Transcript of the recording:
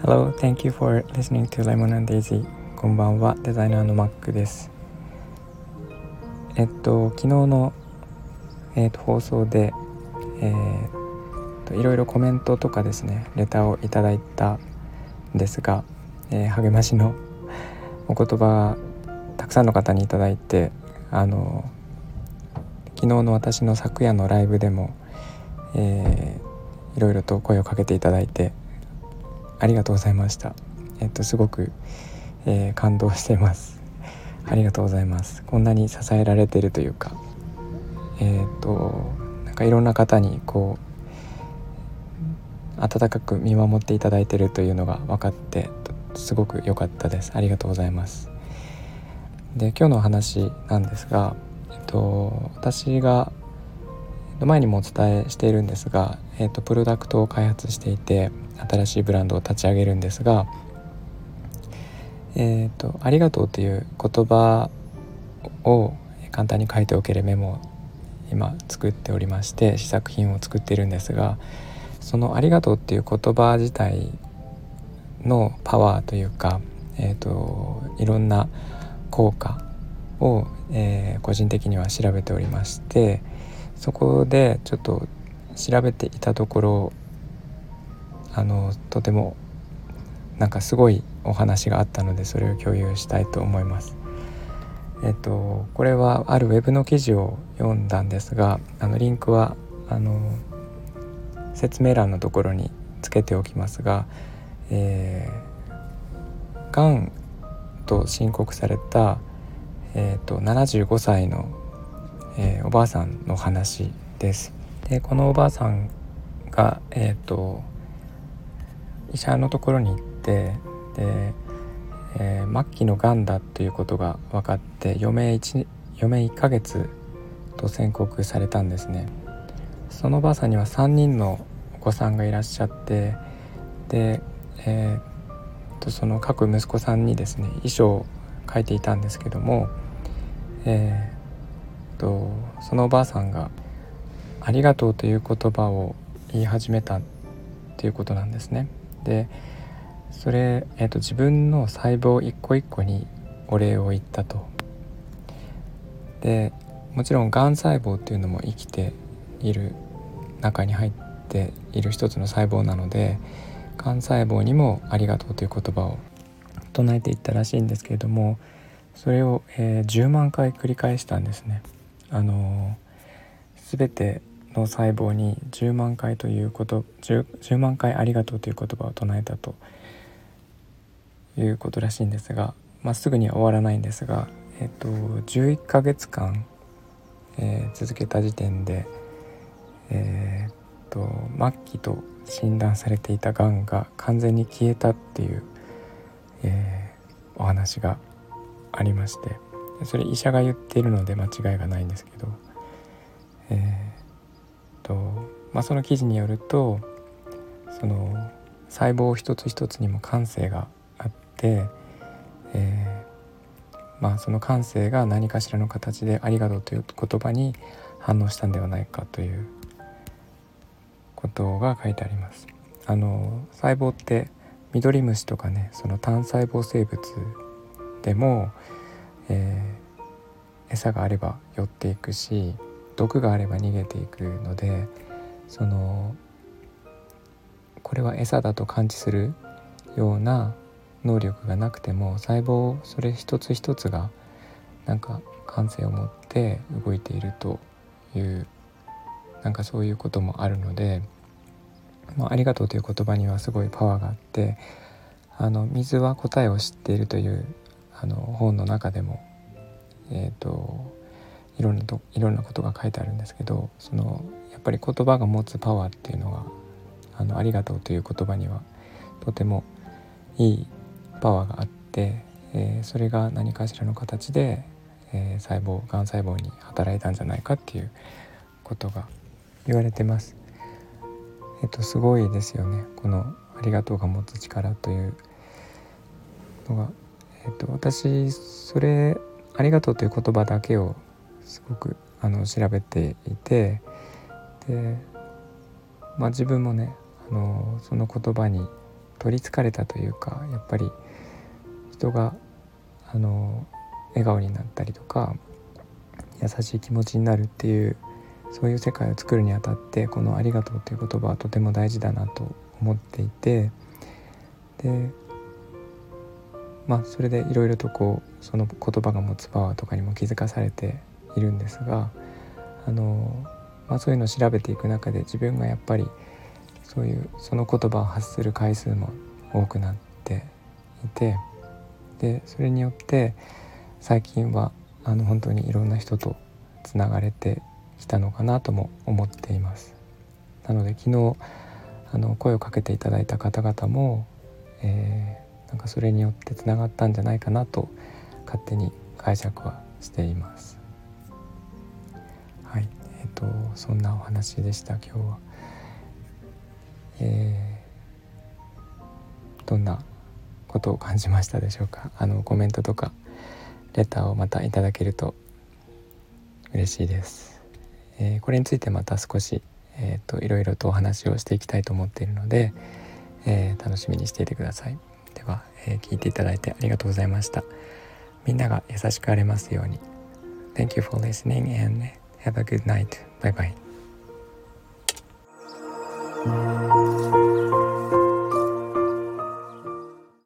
Hello, thank you for listening to Lemon and Daisy. こんばんは、デザイナーのマックです。えっと、昨日の、えっと、放送で、えー、といろいろコメントとかですねレターをいただいたんですが、えー、励ましのお言葉たくさんの方に頂いてあの昨日の私の昨夜のライブでも、えー、いろいろと声をかけていただいてありがとうございました。えっとすごく、えー、感動しています。ありがとうございます。こんなに支えられてるというか、えっ、となんかいろんな方にこう温かく見守っていただいているというのが分かってすごく良かったです。ありがとうございます。で今日のお話なんですが、えっと、私が前にもお伝えしているんですが、えっと、プロダクトを開発していて新しいブランドを立ち上げるんですが「えーと、ありがとう」という言葉を簡単に書いておけるメモを今作っておりまして試作品を作っているんですがその「ありがとう」っていう言葉自体のパワーというか、えーと、いろんな効果を、えー、個人的には調べておりましてそこでちょっと調べていたところあのとてもなんかすごいお話があったのでそれを共有したいと思います。えっとこれはあるウェブの記事を読んだんですがあのリンクはあの説明欄のところにつけておきますが、えー、がんと申告された、えーと、75歳の、えー、おばあさんの話です。でこのおばあさんが、えーと医者のところに行ってで、えー、末期のがんだということが分かって余命 1, 余命1ヶ月と宣告されたんですねそのおばあさんには3人のお子さんがいらっしゃってで、えー、とその各息子さんにですね遺書を書いていたんですけども、えー、とそのおばあさんが「ありがとう」という言葉を言い始めたということなんですね。でそれ、えーと、自分の細胞一個一個にお礼を言ったと。でもちろんがん細胞っていうのも生きている中に入っている一つの細胞なのでがん細胞にも「ありがとう」という言葉を唱えていったらしいんですけれどもそれを、えー、10万回繰り返したんですね。あの、全ての細胞に10万回ということ 10, 10万回ありがとうという言葉を唱えたということらしいんですが、まあ、すぐには終わらないんですが、えっと、11ヶ月間、えー、続けた時点で、えー、っと末期と診断されていたがんが完全に消えたっていう、えー、お話がありまして。それ医者が言っているので間違いがないんですけど、えー、とまあ、その記事によるとその細胞一つ一つにも感性があって、えー、まあ、その感性が何かしらの形で「ありがとう」という言葉に反応したんではないかということが書いてあります。あの細胞ってミドリムシとかねその単細胞生物でも、え、餌があれば寄っていくし毒があれば逃げていくのでそのこれは餌だと感知するような能力がなくても細胞それ一つ一つがなんか感性を持って動いているというなんかそういうこともあるので「まあ、ありがとう」という言葉にはすごいパワーがあってあの水は答えを知っているというあの本の中でも、えーと、いろんなといろんなことが書いてあるんですけどそのやっぱり言葉が持つパワーっていうのが「あのありがとう」という言葉にはとてもいいパワーがあって、えー、それが何かしらの形で、えー、細胞がん細胞に働いたんじゃないかっていうことが言われてます。えっとすごいですよねこの「ありがとう」が持つ力というのが、えっと、私それ「ありがとう」という言葉だけをすごくあの調べていてでまあ、自分もねあのその言葉に取りつかれたというかやっぱり人があの笑顔になったりとか優しい気持ちになるっていうそういう世界を作るにあたってこの「ありがとう」という言葉はとても大事だなと思っていてでまあそれでいろいろとこうその言葉が持つパワーとかにも気づかされているんですがあの、まあ、そういうのを調べていく中で自分がやっぱりそういうその言葉を発する回数も多くなっていてでそれによって最近はあの本当にいろんな人とつながれてきたのかなとも思っています。なので昨日あの声をかけていただいた方々も、えー、なんかそれによってつながったんじゃないかなと勝手に解釈はしています。はいえっ、ー、とそんなお話でした今日は。えー、どんなことを感じましたでしょうか？あのコメントとかレターをまたいただけると嬉しいです、えー、これについてまた少し、えーと、いろいろとお話をしていきたいと思っているので、えー、楽しみにしていてくださいでは、えー、聞いていただいてありがとうございましたみんなが優しくありますように Thank you for listening and have a good night. Bye bye.